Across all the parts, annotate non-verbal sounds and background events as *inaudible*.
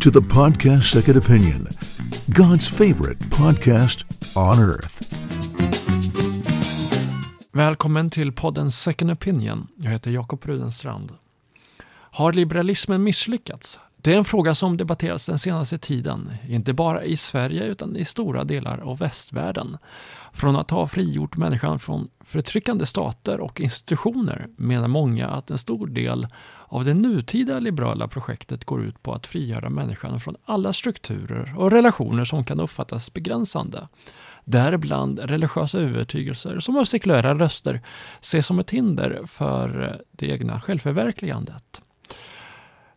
to the podcast Second Opinion, God's favorite podcast on earth. Välkommen till podden Second Opinion. Jag heter Jakob Rudenstrand. Har liberalismen misslyckats? Det är en fråga som debatterats den senaste tiden, inte bara i Sverige utan i stora delar av västvärlden. Från att ha frigjort människan från förtryckande stater och institutioner menar många att en stor del av det nutida liberala projektet går ut på att frigöra människan från alla strukturer och relationer som kan uppfattas begränsande. Däribland religiösa övertygelser som av sekulära röster ses som ett hinder för det egna självförverkligandet.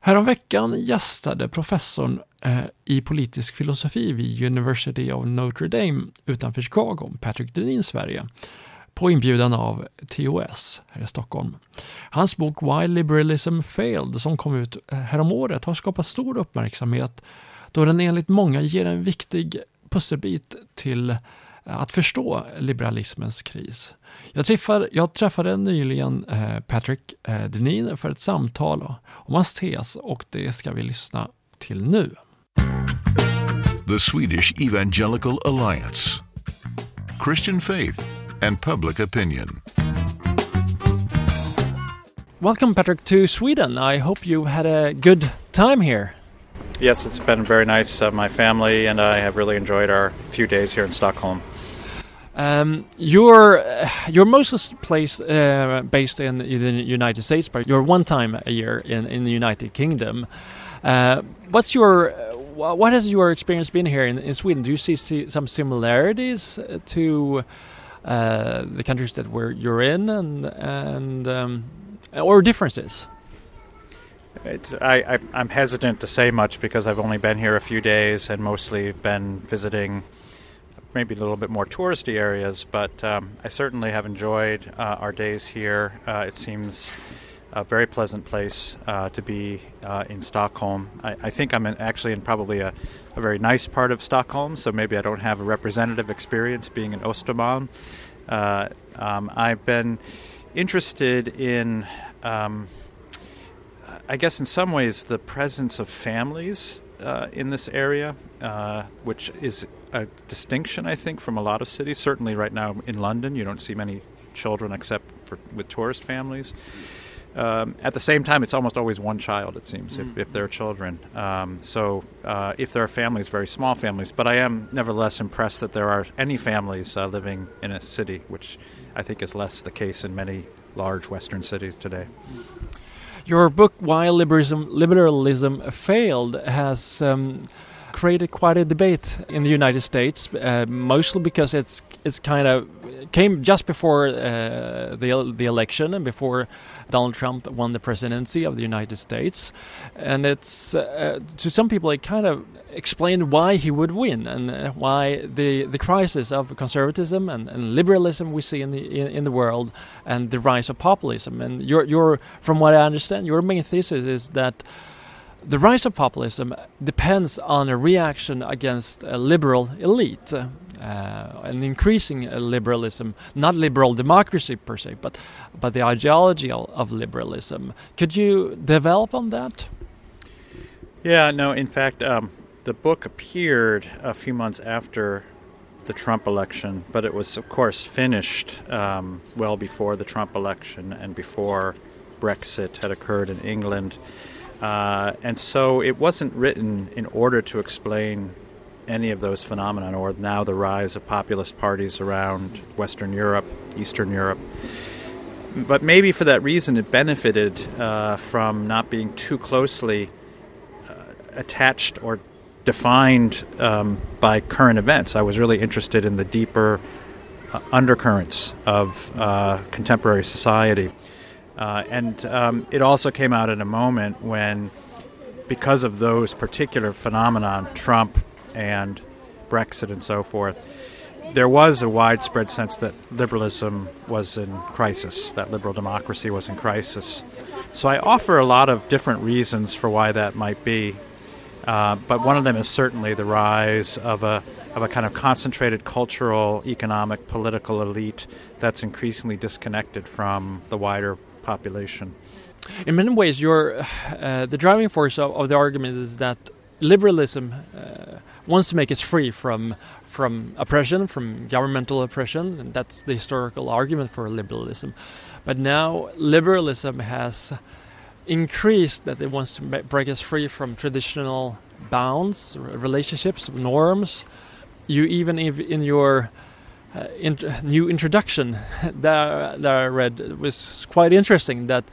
Häromveckan gästade professorn eh, i politisk filosofi vid University of Notre Dame utanför Chicago, Patrick Denin, Sverige, på inbjudan av TOS här i Stockholm. Hans bok Why Liberalism Failed som kom ut eh, häromåret har skapat stor uppmärksamhet då den enligt många ger en viktig pusselbit till att förstå liberalismens kris. Jag träffade, jag träffade nyligen eh, Patrick eh, Denin för ett samtal om hans tes och det ska vi lyssna till nu. The Swedish Evangelical Alliance Christian Faith and Public Opinion Welcome Patrick to Sweden. I hope you had a good time here. Yes, it's been very nice. Uh, my family and I have really enjoyed our few days here in Stockholm. Um, you're you're mostly placed uh, based in the United States, but you're one time a year in, in the United Kingdom. Uh, what's your what has your experience been here in, in Sweden? Do you see, see some similarities to uh, the countries that where you're in, and and um, or differences? It's, I, I, am hesitant to say much because I've only been here a few days and mostly been visiting maybe a little bit more touristy areas, but um, I certainly have enjoyed uh, our days here. Uh, it seems a very pleasant place uh, to be uh, in Stockholm. I, I think I'm in, actually in probably a, a, very nice part of Stockholm, so maybe I don't have a representative experience being in Östermalm. Uh, um, I've been interested in. Um, I guess in some ways the presence of families uh, in this area, uh, which is a distinction, I think, from a lot of cities. Certainly, right now in London, you don't see many children except for, with tourist families. Um, at the same time, it's almost always one child, it seems, mm. if, if there are children. Um, so, uh, if there are families, very small families. But I am nevertheless impressed that there are any families uh, living in a city, which I think is less the case in many large Western cities today. Your book, Why Liberalism, Liberalism Failed, has. Um, created quite a debate in the United States, uh, mostly because it's it's kind of came just before uh, the the election and before Donald Trump won the presidency of the United States, and it's uh, to some people it kind of explained why he would win and uh, why the the crisis of conservatism and, and liberalism we see in the in, in, the world and the rise of populism. And your your from what I understand, your main thesis is that the rise of populism depends on a reaction against a liberal elite, uh, an increasing liberalism, not liberal democracy per se, but but the ideology of liberalism. Could you develop on that? Yeah, no. In fact, um, the book appeared a few months after the Trump election, but it was, of course, finished um, well before the Trump election and before Brexit had occurred in England. Uh, and so it wasn't written in order to explain any of those phenomena or now the rise of populist parties around Western Europe, Eastern Europe. But maybe for that reason, it benefited uh, from not being too closely uh, attached or defined um, by current events. I was really interested in the deeper uh, undercurrents of uh, contemporary society. Uh, and um, it also came out at a moment when, because of those particular phenomenon, Trump and Brexit and so forth, there was a widespread sense that liberalism was in crisis, that liberal democracy was in crisis. So I offer a lot of different reasons for why that might be. Uh, but one of them is certainly the rise of a of a kind of concentrated cultural, economic, political elite that's increasingly disconnected from the wider population. In many ways, your uh, the driving force of, of, the argument is that liberalism uh, wants to make us free from from oppression, from governmental oppression, and that's the historical argument for liberalism. But now liberalism has increased that it wants to break us free from traditional bounds, relationships, norms. You even in your uh, in, new introduction *laughs* that, that I read was quite interesting that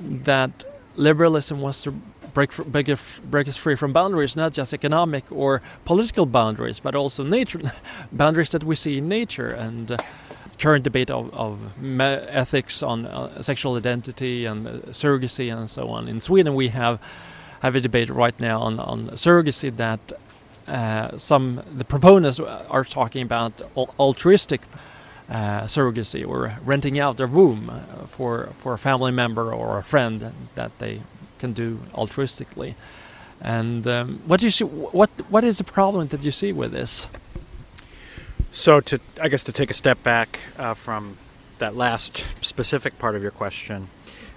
that liberalism wants to break break, break us free from boundaries, not just economic or political boundaries, but also nature *laughs* boundaries that we see in nature and. Uh, current debate of, of ethics on uh, sexual identity and uh, surrogacy and so on. In Sweden, we have have a debate right now on, on surrogacy that uh, some the proponents are talking about altruistic uh, surrogacy or renting out their womb uh, for for a family member or a friend that they can do altruistically. And um, what do you see? What what is the problem that you see with this? So, to I guess to take a step back uh, from that last specific part of your question,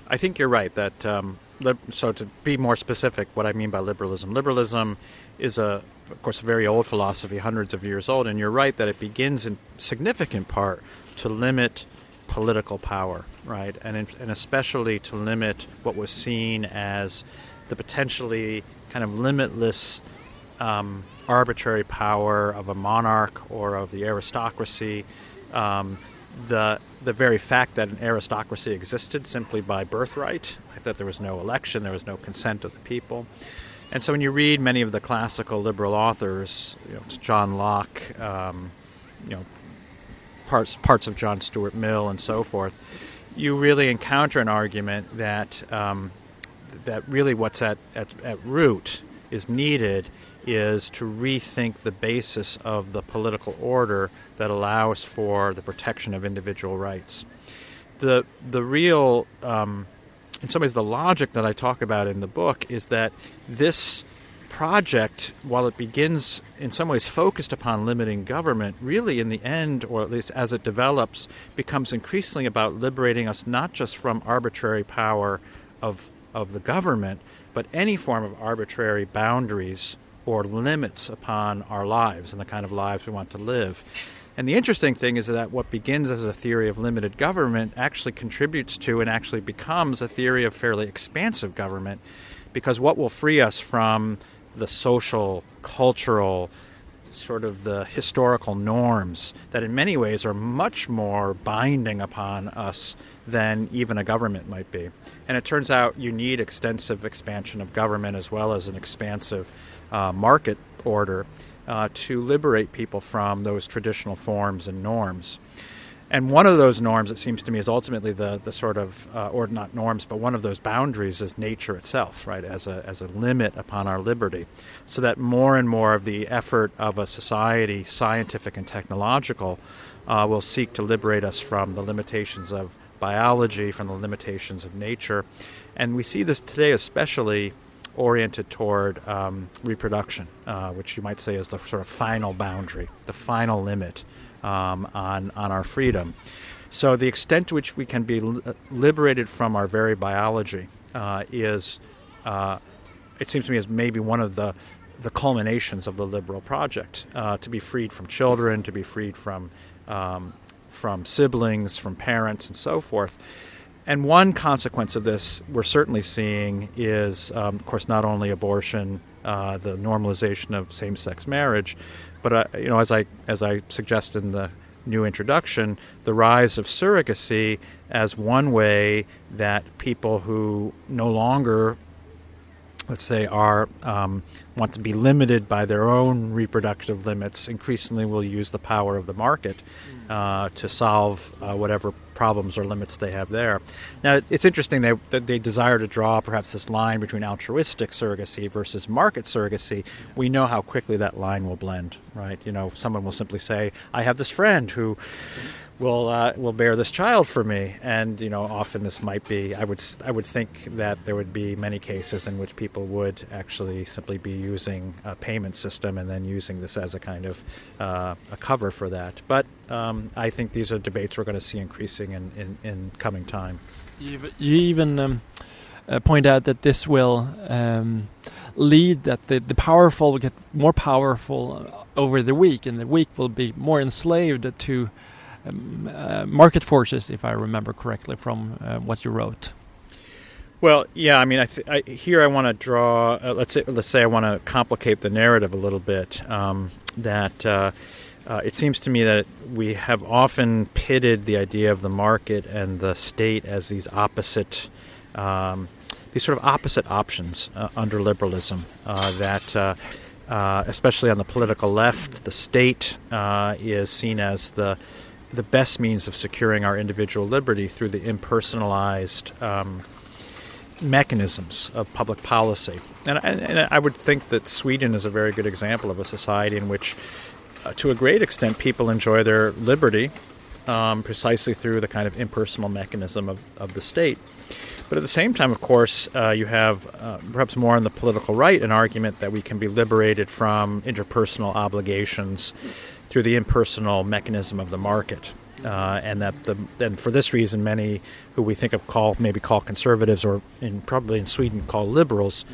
I think you're right that. Um, so to be more specific, what I mean by liberalism, liberalism is a, of course, a very old philosophy, hundreds of years old, and you're right that it begins in significant part to limit political power, right, and in, and especially to limit what was seen as the potentially kind of limitless um, arbitrary power of a monarch or of the aristocracy. Um, the the very fact that an aristocracy existed simply by birthright, that there was no election, there was no consent of the people. And so when you read many of the classical liberal authors, you know, John Locke, um, you know, parts parts of John Stuart Mill and so forth, you really encounter an argument that um, that really what's at, at, at root is needed is to rethink the basis of the political order that allows for the protection of individual rights. The the real um, in some ways the logic that I talk about in the book is that this project, while it begins in some ways focused upon limiting government, really in the end, or at least as it develops, becomes increasingly about liberating us not just from arbitrary power of, of the government, but any form of arbitrary boundaries or limits upon our lives and the kind of lives we want to live. And the interesting thing is that what begins as a theory of limited government actually contributes to and actually becomes a theory of fairly expansive government because what will free us from the social, cultural, sort of the historical norms that in many ways are much more binding upon us than even a government might be. And it turns out you need extensive expansion of government as well as an expansive uh, market order uh, to liberate people from those traditional forms and norms. And one of those norms, it seems to me, is ultimately the, the sort of, uh, or not norms, but one of those boundaries is nature itself, right, as a, as a limit upon our liberty. So that more and more of the effort of a society, scientific and technological, uh, will seek to liberate us from the limitations of biology, from the limitations of nature. And we see this today especially oriented toward um, reproduction, uh, which you might say is the sort of final boundary, the final limit um, on, on our freedom. So, the extent to which we can be liberated from our very biology uh, is, uh, it seems to me, is maybe one of the, the culminations of the liberal project uh, to be freed from children, to be freed from, um, from siblings, from parents, and so forth. And one consequence of this we're certainly seeing is, um, of course, not only abortion, uh, the normalization of same-sex marriage, but uh, you know, as I as I suggest in the new introduction, the rise of surrogacy as one way that people who no longer let's say, are um, want to be limited by their own reproductive limits, increasingly will use the power of the market uh, to solve uh, whatever problems or limits they have there. Now, it's interesting that they desire to draw perhaps this line between altruistic surrogacy versus market surrogacy. We know how quickly that line will blend, right? You know, someone will simply say, "I have this friend who." Will uh, will bear this child for me. And you know, often this might be. I would I would think that there would be many cases in which people would actually simply be using a payment system and then using this as a kind of uh, a cover for that. But um, I think these are debates we're going to see increasing in, in, in coming time. You, even um, uh, point out that this will um, lead that the, the powerful will get more powerful over the weak, and the weak will be more enslaved to um, uh, market forces, if I remember correctly from uh, what you wrote. Well, yeah, I mean, I, th- I here I want to draw. Uh, let's say, let's say I want to complicate the narrative a little bit. Um, that uh, uh, it seems to me that we have often pitted the idea of the market and the state as these opposite, um, these sort of opposite options uh, under liberalism. Uh, that, especially on the political left, the state is seen as the the best means of securing our individual liberty through the impersonalized. Um, mechanisms of public policy. And I, and I, would think that Sweden is a very good example of a society in which, uh, to a great extent, people enjoy their liberty um, precisely through the kind of impersonal mechanism of, of the state. But at the same time, of course, uh, you have uh, perhaps more on the political right an argument that we can be liberated from interpersonal obligations through the impersonal mechanism of the market uh, and that the and for this reason, many who we think of call maybe call conservatives or in probably in Sweden call liberals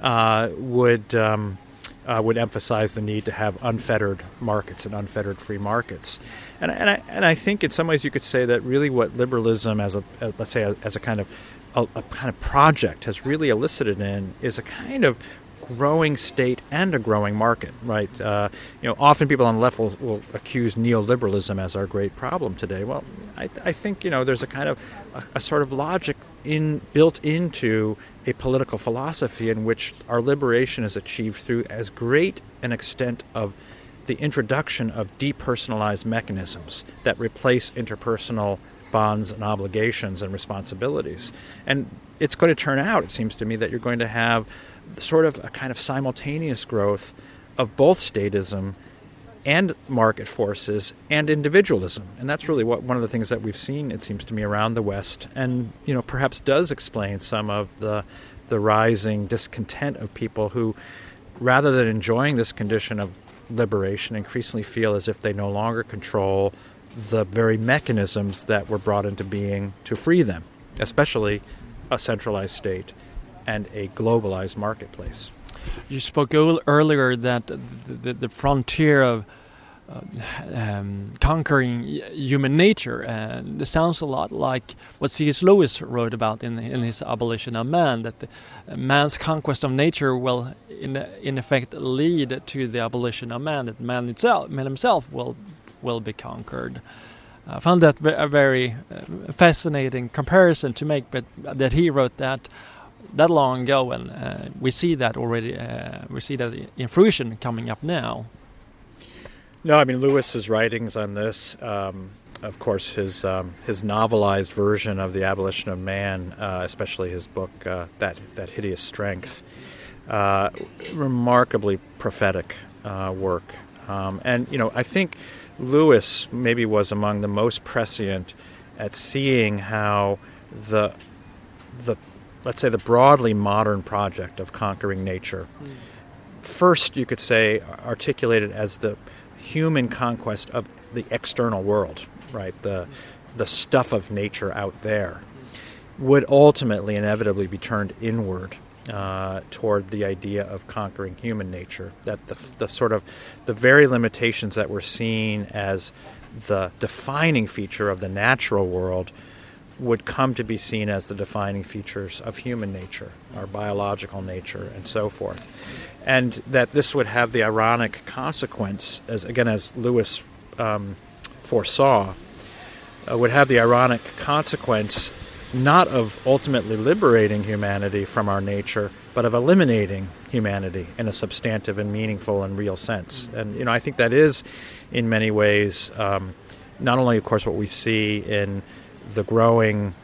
uh, would. Um, uh, would emphasize the need to have unfettered markets and unfettered free markets, and and I, and I think in some ways you could say that really what liberalism as a, a let's say as a kind of a, a, kind of project has really elicited in is a kind of growing state and a growing market, right? Uh, you know, often people on the left will, will, accuse neoliberalism as our great problem today. Well, I, th- I think you know there's a kind of a, a, sort of logic in built into a political philosophy in which our liberation is achieved through as great an extent of the introduction of depersonalized mechanisms that replace interpersonal bonds and obligations and responsibilities. And it's going to turn out, it seems to me, that you're going to have sort of a kind of simultaneous growth of both statism and market forces and individualism. And that's really what one of the things that we've seen, it seems to me, around the West, and you know, perhaps does explain some of the the rising discontent of people who, rather than enjoying this condition of liberation, increasingly feel as if they no longer control the very mechanisms that were brought into being to free them, especially a centralized state and a globalized marketplace. You spoke earlier that the, the, frontier of uh, um, conquering human nature, and it sounds a lot like what C.S. Lewis wrote about in in his Abolition of Man. That the, uh, man's conquest of nature will, in in effect, lead to the abolition of man. That man itself, man himself, will will be conquered. I found that a very uh, fascinating comparison to make, but that he wrote that that long ago, and uh, we see that already. Uh, we see that in fruition coming up now. No, I mean Lewis's writings on this. Um, of course, his um, his novelized version of the abolition of man, uh, especially his book uh, that that hideous strength, uh, remarkably prophetic uh, work. Um, and you know, I think Lewis maybe was among the most prescient at seeing how the the let's say, the broadly modern project of conquering nature. Mm. First, you could say, articulated as the human conquest of the external world, right? The, the stuff of nature out there, would ultimately, inevitably be turned inward. Uh, toward the idea of conquering human nature, that the, the sort of the very limitations that we're seen as the defining feature of the natural world would come to be seen as the defining features of human nature, our biological nature, and so forth. And that this would have the ironic consequence, as again, as Lewis um, foresaw, uh, would have the ironic consequence not of ultimately liberating humanity from our nature, but of eliminating humanity in a substantive and meaningful and real sense. And you know, I think that is, in many ways, um, not only, of course, what we see in the growing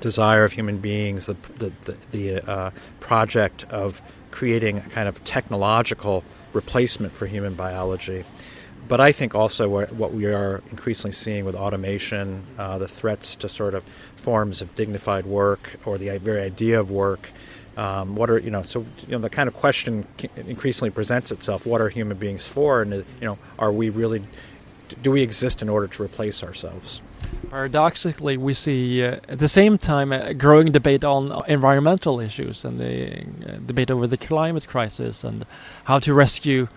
desire of human beings, the, the, the, the uh, project of creating a kind of technological replacement for human biology. But I think also what we are increasingly seeing with automation, uh, the threats to sort of forms of dignified work or the very idea of work. Um, what are you know? So you know the kind of question increasingly presents itself: What are human beings for? And you know, are we really? Do we exist in order to replace ourselves? Paradoxically, we see uh, at the same time a growing debate on environmental issues and the uh, debate over the climate crisis and how to rescue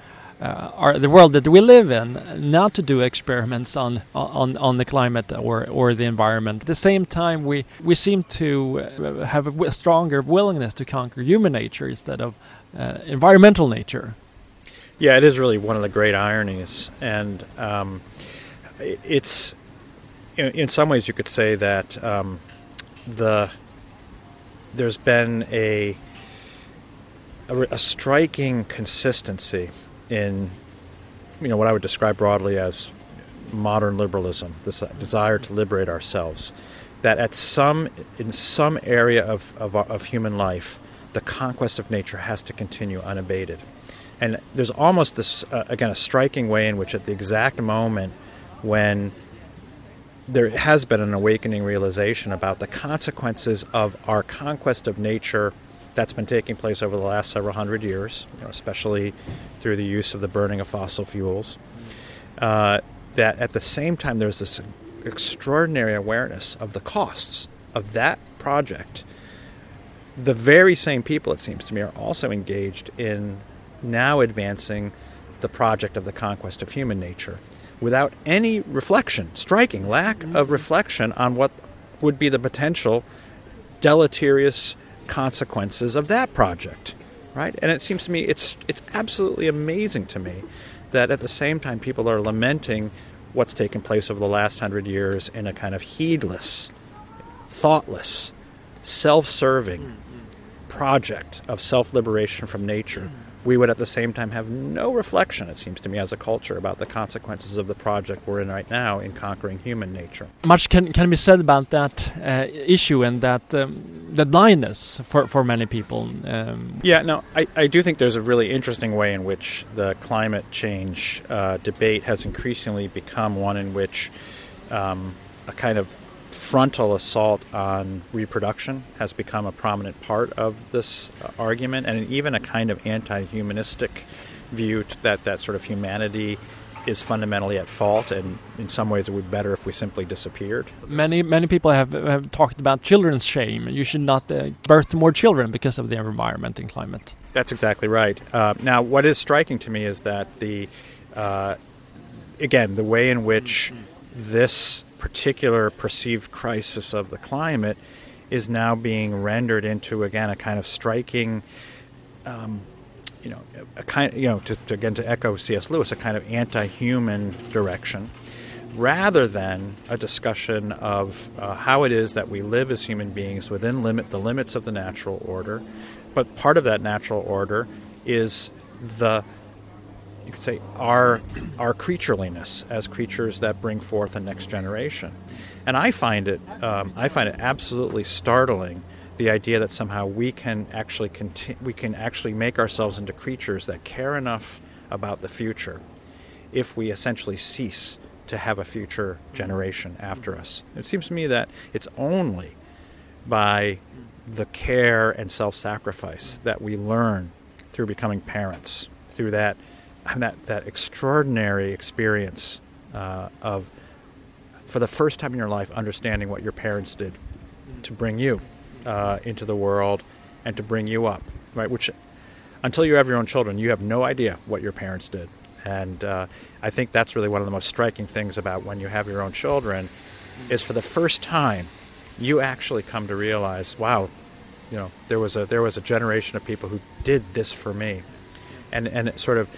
uh, our, the world that we live in, not to do experiments on on, on the climate or, or the environment. At the same time, we, we seem to uh, have a w- stronger willingness to conquer human nature instead of uh, environmental nature. Yeah, it is really one of the great ironies, and um, it's in, some ways you could say that um, the there's been a, a, a striking consistency in you know what I would describe broadly as modern liberalism, this desire to liberate ourselves, that at some in some area of, of, of human life, the conquest of nature has to continue unabated. And there's almost this uh, again a striking way in which at the exact moment when there has been an awakening realization about the consequences of our conquest of nature that's been taking place over the last several hundred years, you know, especially through the use of the burning of fossil fuels. Uh, that at the same time, there's this extraordinary awareness of the costs of that project. The very same people, it seems to me, are also engaged in now advancing the project of the conquest of human nature without any reflection, striking lack of reflection on what would be the potential deleterious consequences of that project, right? And it seems to me it's it's absolutely amazing to me that at the same time people are lamenting what's taken place over the last hundred years in a kind of heedless, thoughtless, self-serving mm-hmm. project of self-liberation from nature we would at the same time have no reflection, it seems to me, as a culture about the consequences of the project we're in right now in conquering human nature. Much can, can be said about that uh, issue and that um, the blindness for, for many people. Um. Yeah, no, I, I do think there's a really interesting way in which the climate change uh, debate has increasingly become one in which um, a kind of frontal assault on reproduction has become a prominent part of this uh, argument, and even a kind of anti-humanistic view that that sort of humanity is fundamentally at fault, and in some ways it would be better if we simply disappeared. Many many people have, have talked about children's shame. You should not uh, birth more children because of the environment and climate. That's exactly right. Uh, now, what is striking to me is that the uh, again the way in which this particular perceived crisis of the climate is now being rendered into again a kind of striking, um, you know, a kind you know to, to, again to echo C.S. Lewis, a kind of anti-human direction, rather than a discussion of uh, how it is that we live as human beings within limit the limits of the natural order, but part of that natural order is the you could say, our, our creatureliness as creatures that bring forth a next generation. And I find it, um, I find it absolutely startling the idea that somehow we can actually conti- we can actually make ourselves into creatures that care enough about the future if we essentially cease to have a future generation after us. It seems to me that it's only by the care and self sacrifice that we learn through becoming parents, through that that that extraordinary experience uh, of, for the first time in your life, understanding what your parents did to bring you uh, into the world and to bring you up, right? Which, until you have your own children, you have no idea what your parents did, and uh, I think that's really one of the most striking things about when you have your own children, is for the first time, you actually come to realize, wow, you know, there was a there was a generation of people who did this for me, and and it sort of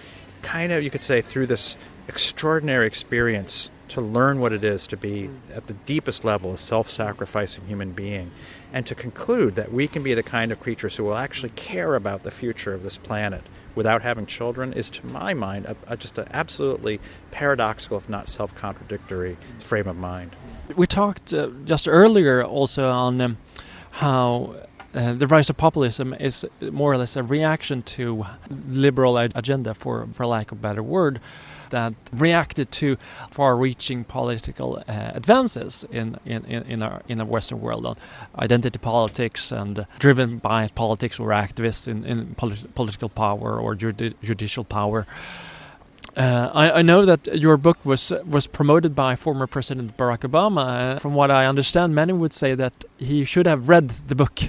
kind of, you could say, through this extraordinary experience to learn what it is to be at the deepest level a self-sacrificing human being and to conclude that we can be the kind of creatures who will actually care about the future of this planet without having children is to my mind a, a, just an absolutely paradoxical if not self-contradictory frame of mind. We talked uh, just earlier also on um, how uh, the rise of populism is more or less a reaction to liberal agenda, for for lack of a better word, that reacted to far-reaching political uh, advances in in in our in the Western world on identity politics and driven by politics or activists in in politi political power or judi judicial power. Uh, I, I, know that your book was was promoted by former President Barack Obama. Uh, from what I understand, many would say that he should have read the book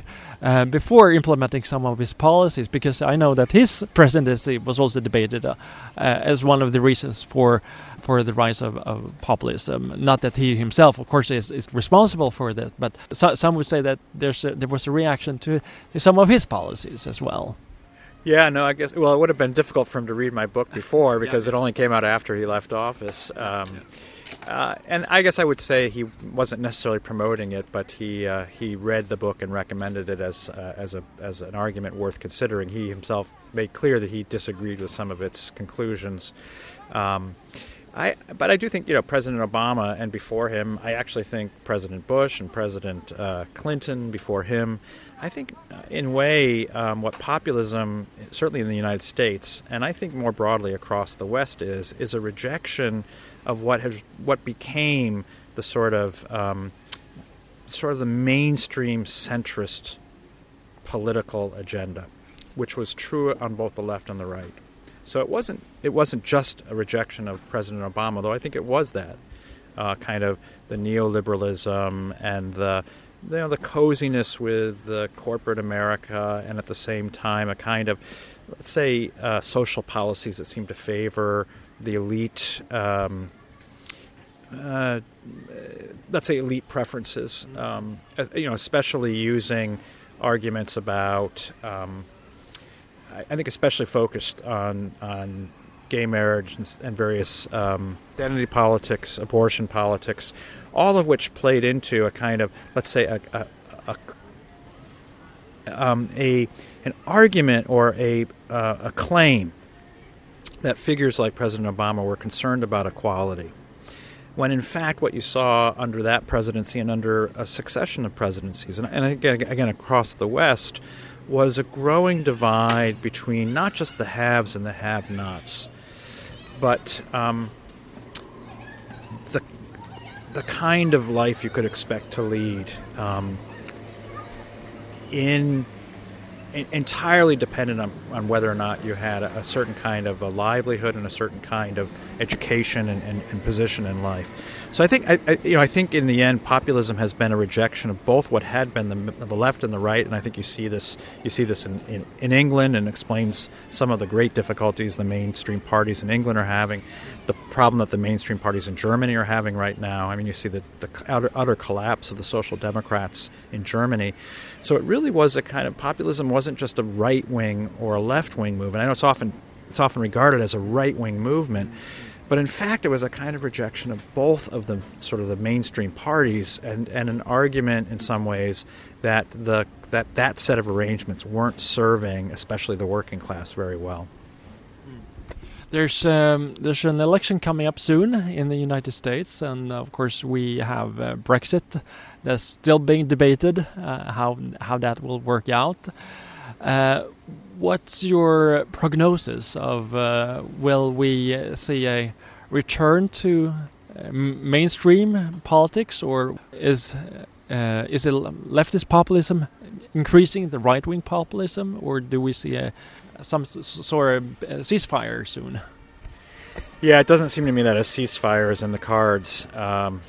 uh, before implementing some of his policies, because I know that his presidency was also debated uh, uh, as one of the reasons for for the rise of, of, populism. Not that he himself, of course, is, is responsible for this, but so, some would say that there's a, there was a reaction to some of his policies as well. Yeah, no, I guess. Well, it would have been difficult for him to read my book *laughs* before because yeah, it only came out after he left office. Um, yeah. Uh, and I guess I would say he wasn't necessarily promoting it, but he uh, he read the book and recommended it as uh, as a as an argument worth considering. He himself made clear that he disagreed with some of its conclusions. Um, I, but I do think you know President Obama and before him, I actually think President Bush and President uh, Clinton before him. I think, uh, in way, um, what populism, certainly in the United States, and I think more broadly across the West, is is a rejection of what has what became the sort of um, sort of the mainstream centrist political agenda, which was true on both the left and the right. So it wasn't it wasn't just a rejection of President Obama, though I think it was that uh, kind of the neoliberalism and the you know the coziness with the corporate America, and at the same time a kind of let's say uh, social policies that seem to favor the elite. Um, uh, let's say elite preferences, um, you know, especially using arguments about um, I think especially focused on on gay marriage and, and various um, identity politics, abortion politics, all of which played into a kind of let's say a a, a, um, a an argument or a uh, a claim that figures like President Obama were concerned about equality. When in fact, what you saw under that presidency and under a succession of presidencies, and, and again, again across the West, was a growing divide between not just the haves and the have nots, but um, the, the kind of life you could expect to lead um, in entirely dependent on, on whether or not you had a, a, certain kind of a livelihood and a certain kind of education and, and, and position in life. So I think I, I, you know I think in the end populism has been a rejection of both what had been the, the left and the right, and I think you see this you see this in, in, in England and explains some of the great difficulties the mainstream parties in England are having, the problem that the mainstream parties in Germany are having right now. I mean, you see the, the utter, utter collapse of the Social Democrats in Germany. So it really was a kind of populism wasn't just a right wing or a left wing movement. I know it's often it's often regarded as a right wing movement, but in fact it was a kind of rejection of both of the sort of the mainstream parties and, and an argument in some ways that the that that set of arrangements weren't serving especially the working class very well. There's um, there's an election coming up soon in the United States, and of course we have uh, Brexit that's still being debated uh, how how that will work out. Uh, what's your prognosis of uh, will we see a return to uh, mainstream politics, or is uh, is it leftist populism increasing the right wing populism, or do we see a some sort of uh, ceasefire soon. *laughs* Yeah, it doesn't seem to me that a ceasefire is in the cards. Um,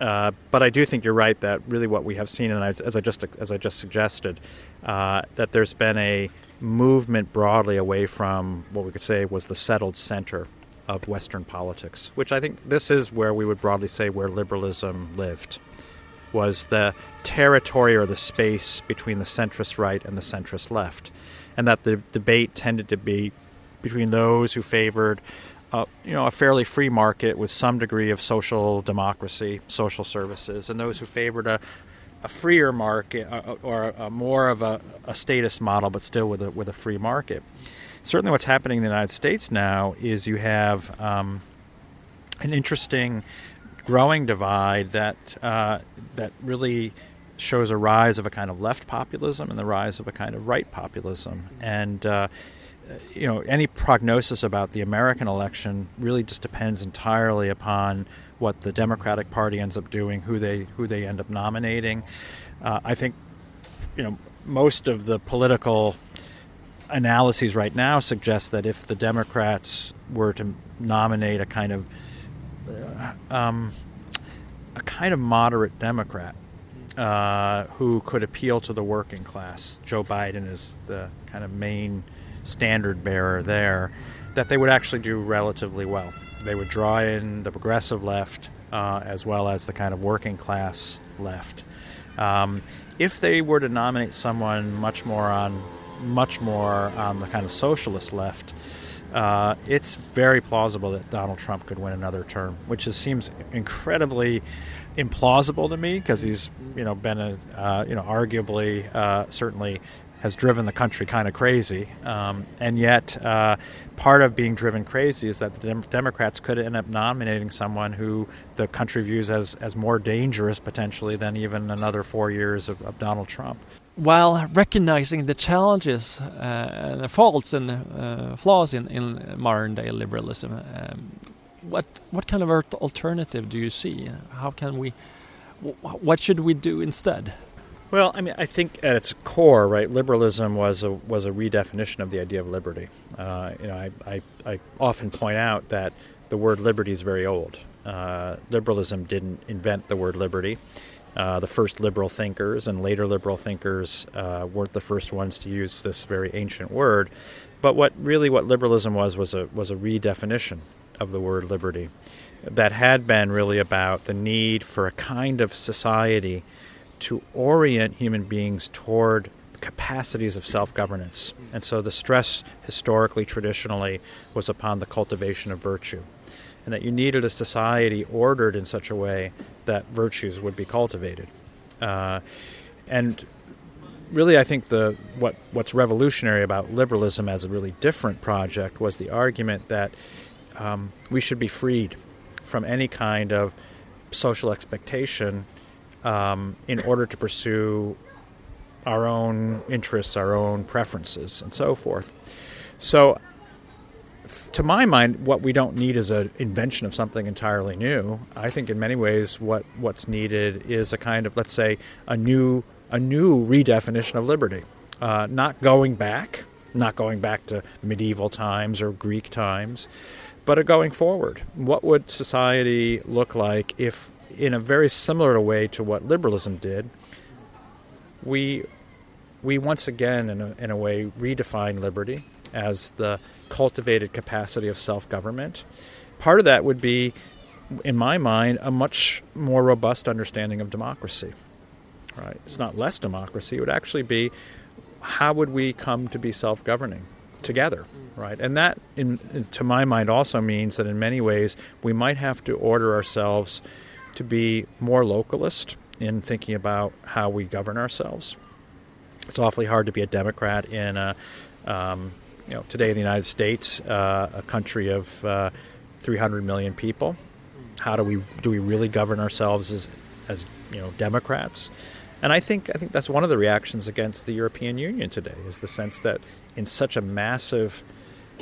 uh, but I do think you're right that really what we have seen, and as I just as I just suggested, uh, that there's been a movement broadly away from what we could say was the settled center of Western politics, which I think this is where we would broadly say where liberalism lived, was the territory or the space between the centrist right and the centrist left and that the debate tended to be between those who favored uh, you know, a fairly free market with some degree of social democracy, social services, and those who favored a, a freer market uh, uh, or a, more of a, a status model, but still with a with a free market. Certainly, what's happening in the United States now is you have um, an interesting growing divide that uh, that really shows a rise of a kind of left populism and the rise of a kind of right populism. And uh, you know, any prognosis about the American election really just depends entirely upon what the Democratic Party ends up doing, who they who they end up nominating. Uh, I think, you know, most of the political analyses right now suggest that if the Democrats were to nominate a kind of uh, um, a kind of moderate Democrat uh, who could appeal to the working class, Joe Biden is the kind of main standard bearer there, that they would actually do relatively well. They would draw in the progressive left uh, as well as the kind of working class left. Um, if they were to nominate someone much more on much more on the kind of socialist left, uh, it's very plausible that Donald Trump could win another term, which is, seems incredibly implausible to me because he's you know been a uh, you know arguably uh, certainly has driven the country kind of crazy. Um, and yet, uh, part of being driven crazy is that the Dem- Democrats could end up nominating someone who the country views as, as more dangerous potentially than even another four years of, of Donald Trump. While recognizing the challenges, uh, the faults and uh, flaws in, in modern day liberalism, um, what what kind of alternative do you see? How can we? What should we do instead? Well, I mean, I think at its core, right, liberalism was a was a redefinition of the idea of liberty. Uh, you know, I, I, I, often point out that the word liberty is very old. Uh, liberalism didn't invent the word liberty. Uh, the first liberal thinkers and later liberal thinkers uh, weren't the first ones to use this very ancient word. But what really what liberalism was was a was a redefinition of the word liberty that had been really about the need for a kind of society to orient human beings toward capacities of self governance. And so the stress historically, traditionally, was upon the cultivation of virtue. And that you needed a society ordered in such a way that virtues would be cultivated. Uh, and really, I think the what what's revolutionary about liberalism as a really different project was the argument that um, we should be freed from any kind of social expectation um, in order to pursue our own interests, our own preferences, and so forth. So, to my mind, what we don't need is an invention of something entirely new. I think, in many ways, what what's needed is a kind of, let's say, a new a new redefinition of liberty, uh, not going back, not going back to medieval times or Greek times, but a going forward. What would society look like if in a very similar way to what liberalism did, we we once again, in a, in a way, redefine liberty as the cultivated capacity of self government. Part of that would be, in my mind, a much more robust understanding of democracy. Right? It's not less democracy, it would actually be how would we come to be self governing together? Right? And that, in, to my mind, also means that in many ways we might have to order ourselves to be more localist in thinking about how we govern ourselves. It's awfully hard to be a Democrat in a, um, you know, today in the United States, uh, a country of uh, 300 million people. How do we do we really govern ourselves as, as you know, Democrats? And I think I think that's one of the reactions against the European Union today is the sense that in such a massive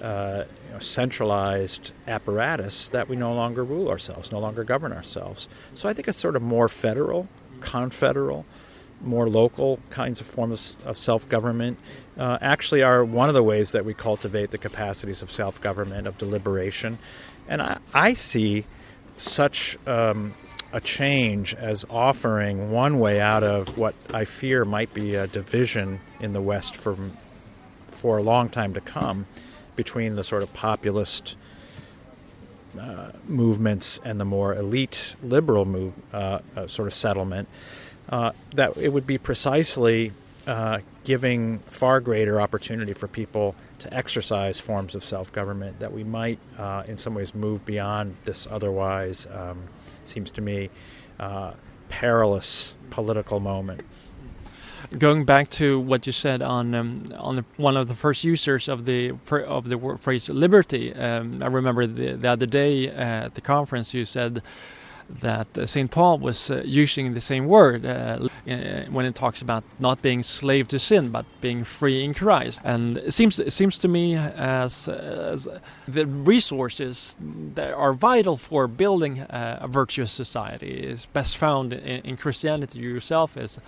uh, you know, centralized apparatus that we no longer rule ourselves, no longer govern ourselves. So I think it's sort of more federal, confederal, more local kinds of forms of self government uh, actually are one of the ways that we cultivate the capacities of self government, of deliberation. And I, I see such um, a change as offering one way out of what I fear might be a division in the West for, for a long time to come between the sort of populist uh, movements and the more elite liberal move, uh, uh, sort of settlement, uh, that it would be precisely uh, giving far greater opportunity for people to exercise forms of self government that we might, uh, in some ways, move beyond this otherwise, um, seems to me, perilous political moment. Going back to what you said on um, on the, one of the first users of the of the phrase liberty, um, I remember the, the other day uh, at the conference you said that uh, St. Paul was uh, using the same word uh, when it talks about not being slave to sin, but being free in Christ. And it seems it seems to me as, as the resources that are vital for building a virtuous society is best found in, in Christianity. yourself as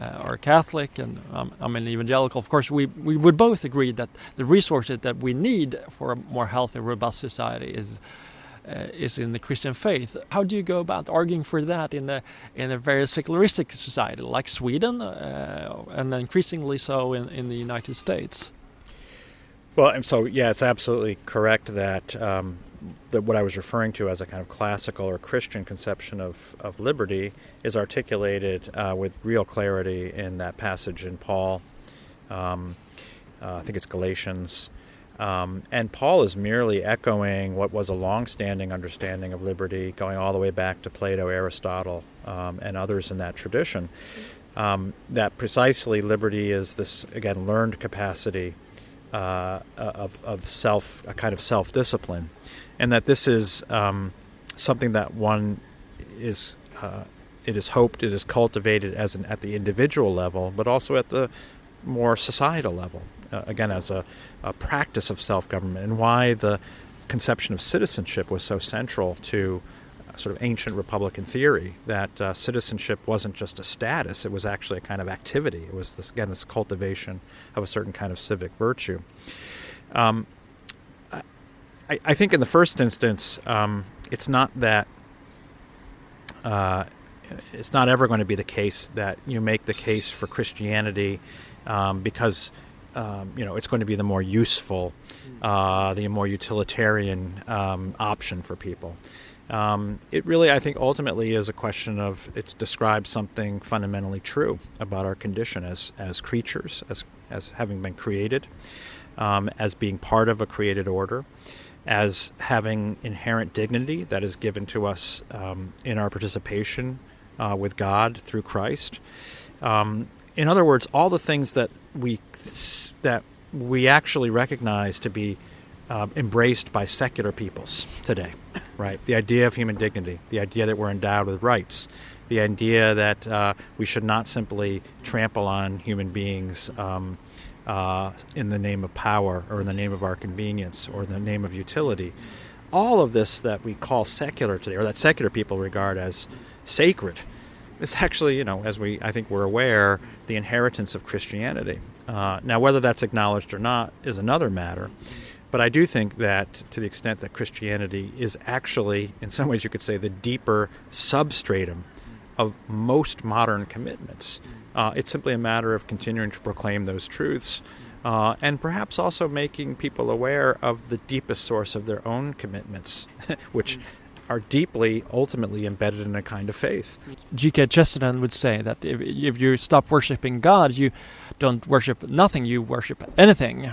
uh, are Catholic and um, I'm an evangelical. Of course, we we would both agree that the resources that we need for a more healthy, robust society is is in the Christian faith. How do you go about arguing for that in a in a very secularistic society like Sweden, uh, and increasingly so in, in the United States? Well, so yeah, it's absolutely correct that. Um, that what I was referring to as a kind of classical or Christian conception of, of liberty is articulated uh, with real clarity in that passage in Paul. Um, uh, I think it's Galatians, um, and Paul is merely echoing what was a long-standing understanding of liberty, going all the way back to Plato, Aristotle, um, and others in that tradition. Um, that precisely liberty is this again learned capacity uh, of, of self, a kind of self-discipline, and that this is um, something that one is. Uh, it is hoped it is cultivated as an, at the individual level, but also at the more societal level. Uh, again, as a uh, practice of self government and why the conception of citizenship was so central to uh, sort of ancient republican theory that uh, citizenship wasn't just a status it was actually a kind of activity. It was this again this cultivation of a certain kind of civic virtue. Um, I, I, think in the first instance um, it's not that uh, it's not ever going to be the case that you make the case for Christianity um, because um, you know, it's going to be the more useful, uh, the more utilitarian um, option for people. Um, it really, I think, ultimately is a question of it's described something fundamentally true about our condition as as creatures, as as having been created, um, as being part of a created order, as having inherent dignity that is given to us um, in our participation uh, with God through Christ. Um, in other words, all the things that we that we actually recognize to be uh, embraced by secular peoples today, right? The idea of human dignity, the idea that we're endowed with rights, the idea that uh, we should not simply trample on human beings um, uh, in the name of power or in the name of our convenience or in the name of utility. All of this that we call secular today, or that secular people regard as sacred, is actually, you know, as we I think we're aware, the inheritance of Christianity. Uh, now, whether that's acknowledged or not is another matter. But I do think that to the extent that Christianity is actually, in some ways, you could say, the deeper substratum of most modern commitments, uh, it's simply a matter of continuing to proclaim those truths uh, and perhaps also making people aware of the deepest source of their own commitments, *laughs* which are deeply, ultimately embedded in a kind of faith. G.K. Chesterton would say that if, if you stop worshiping God, you don't worship nothing, you worship anything.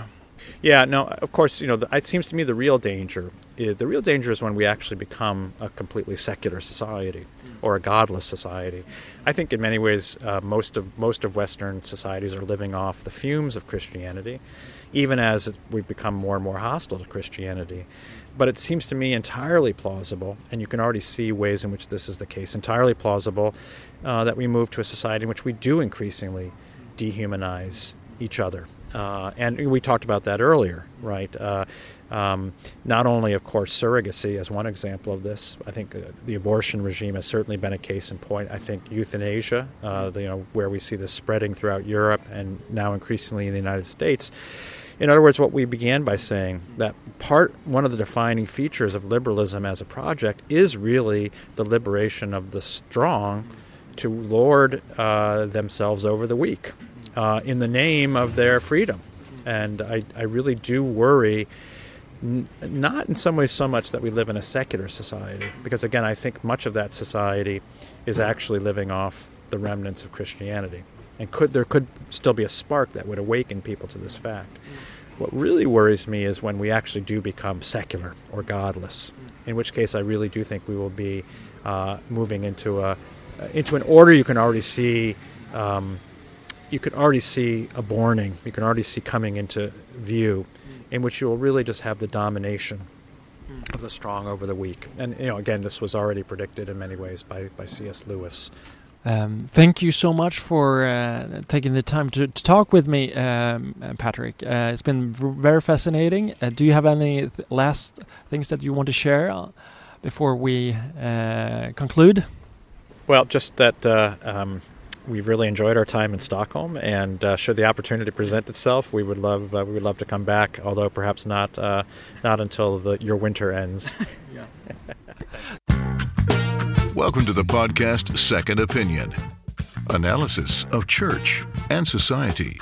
Yeah, no, of course, you know, the, it seems to me the real danger is, the real danger is when we actually become a completely secular society or a godless society. I think in many ways uh, most of most of Western societies are living off the fumes of Christianity, even as we've become more and more hostile to Christianity. But it seems to me entirely plausible, and you can already see ways in which this is the case. Entirely plausible uh, that we move to a society in which we do increasingly dehumanize each other. Uh, and we talked about that earlier, right? Uh, um, not only, of course, surrogacy as one example of this. I think uh, the abortion regime has certainly been a case in point. I think euthanasia, uh, the, you know, where we see this spreading throughout Europe and now increasingly in the United States. In other words, what we began by saying that part one of the defining features of liberalism as a project is really the liberation of the strong to lord uh, themselves over the weak uh, in the name of their freedom. And I, I really do worry, n- not in some ways so much that we live in a secular society, because again, I think much of that society is actually living off the remnants of Christianity. And could there could still be a spark that would awaken people to this fact. Mm. What really worries me is when we actually do become secular or godless, mm. in which case I really do think we will be uh, moving into a uh, into an order you can already see um, you can already see a borning, you can already see coming into view, mm. in which you will really just have the domination of the strong over the weak. And you know, again, this was already predicted in many ways by, by C.S. Lewis. Um, thank you so much for uh, taking the time to, to talk with me, um, Patrick. Uh, it's been very fascinating. Uh, do you have any th last things that you want to share uh, before we uh, conclude? Well, just that uh, um, we've really enjoyed our time in Stockholm, and should the opportunity present itself, we would love we would love to come back. Although perhaps not not until the, your winter ends. *laughs* *laughs* Welcome to the podcast Second Opinion. Analysis of church and society